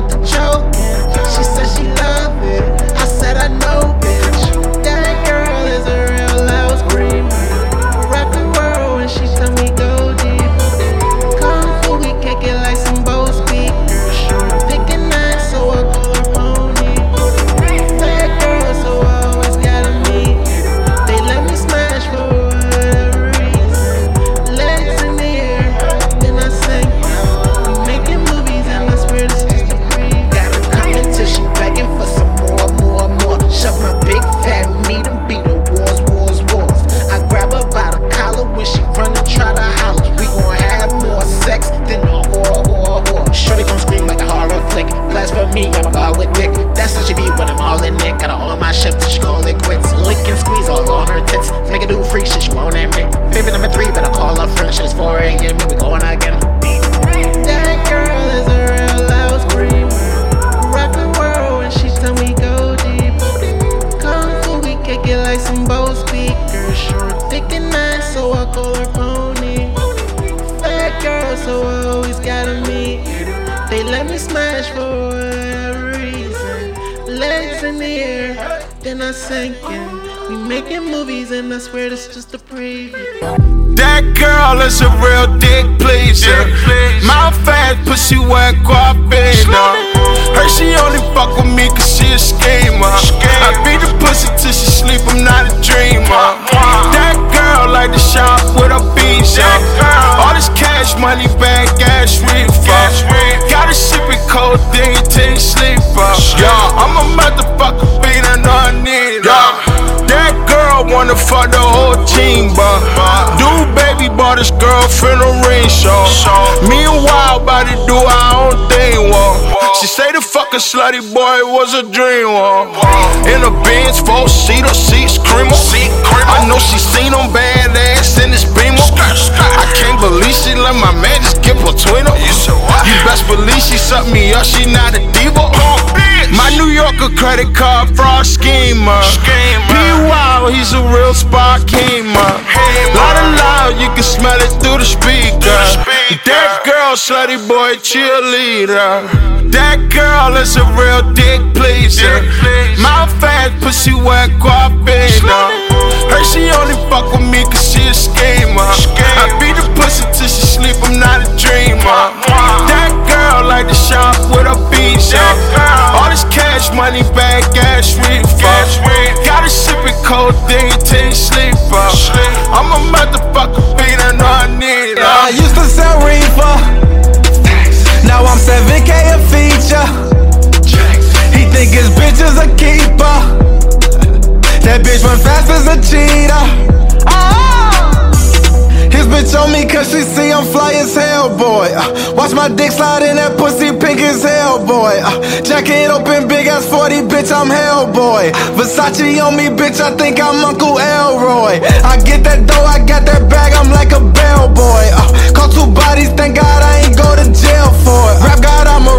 out the joke. Legs in the air, then I sink in. We making movies, and I swear this just a preview. That girl is a real dick pleaser. My fat, pussy wet, guapina. Her she only fuck with me cause she a schemer. I beat the Girl wanna fuck the whole team, but Dude, baby, bought his girlfriend a ring show. Meanwhile, about to do our own thing, whoa. She say the fucking slutty boy was a dream, whoa. In a Benz, four seater, seat screamer. I know she seen him badass in this beamer. I can't believe she let my man just get between them. You best believe she sucked me up, she not a diva. My New Yorker credit card fraud schemer. P Wow, he's a real spot gamer. Lot of loud, you can smell it through the speaker. That girl, slutty boy, cheerleader. That girl is a real dick pleaser. Mouth fat, pussy wet, guapina. Her she only fuck with me cause she a schemer. I beat the pussy till she sleep, I'm not a dreamer. Money, bag, gas refund. Gotta ship it cold, then take sleeper. I'm a motherfucker, beat I know I need her. I used to sell reefer. Now I'm 7K a feature. He think his bitch is a keeper. That bitch run fast as a cheetah. My dick slide in that pussy pink as hell, boy. Uh, jacket open, big ass 40, bitch, I'm hell, boy. Versace on me, bitch, I think I'm Uncle Elroy. I get that dough, I got that bag, I'm like a bellboy. Uh, caught two bodies, thank God I ain't go to jail for it. Rap God, I'm a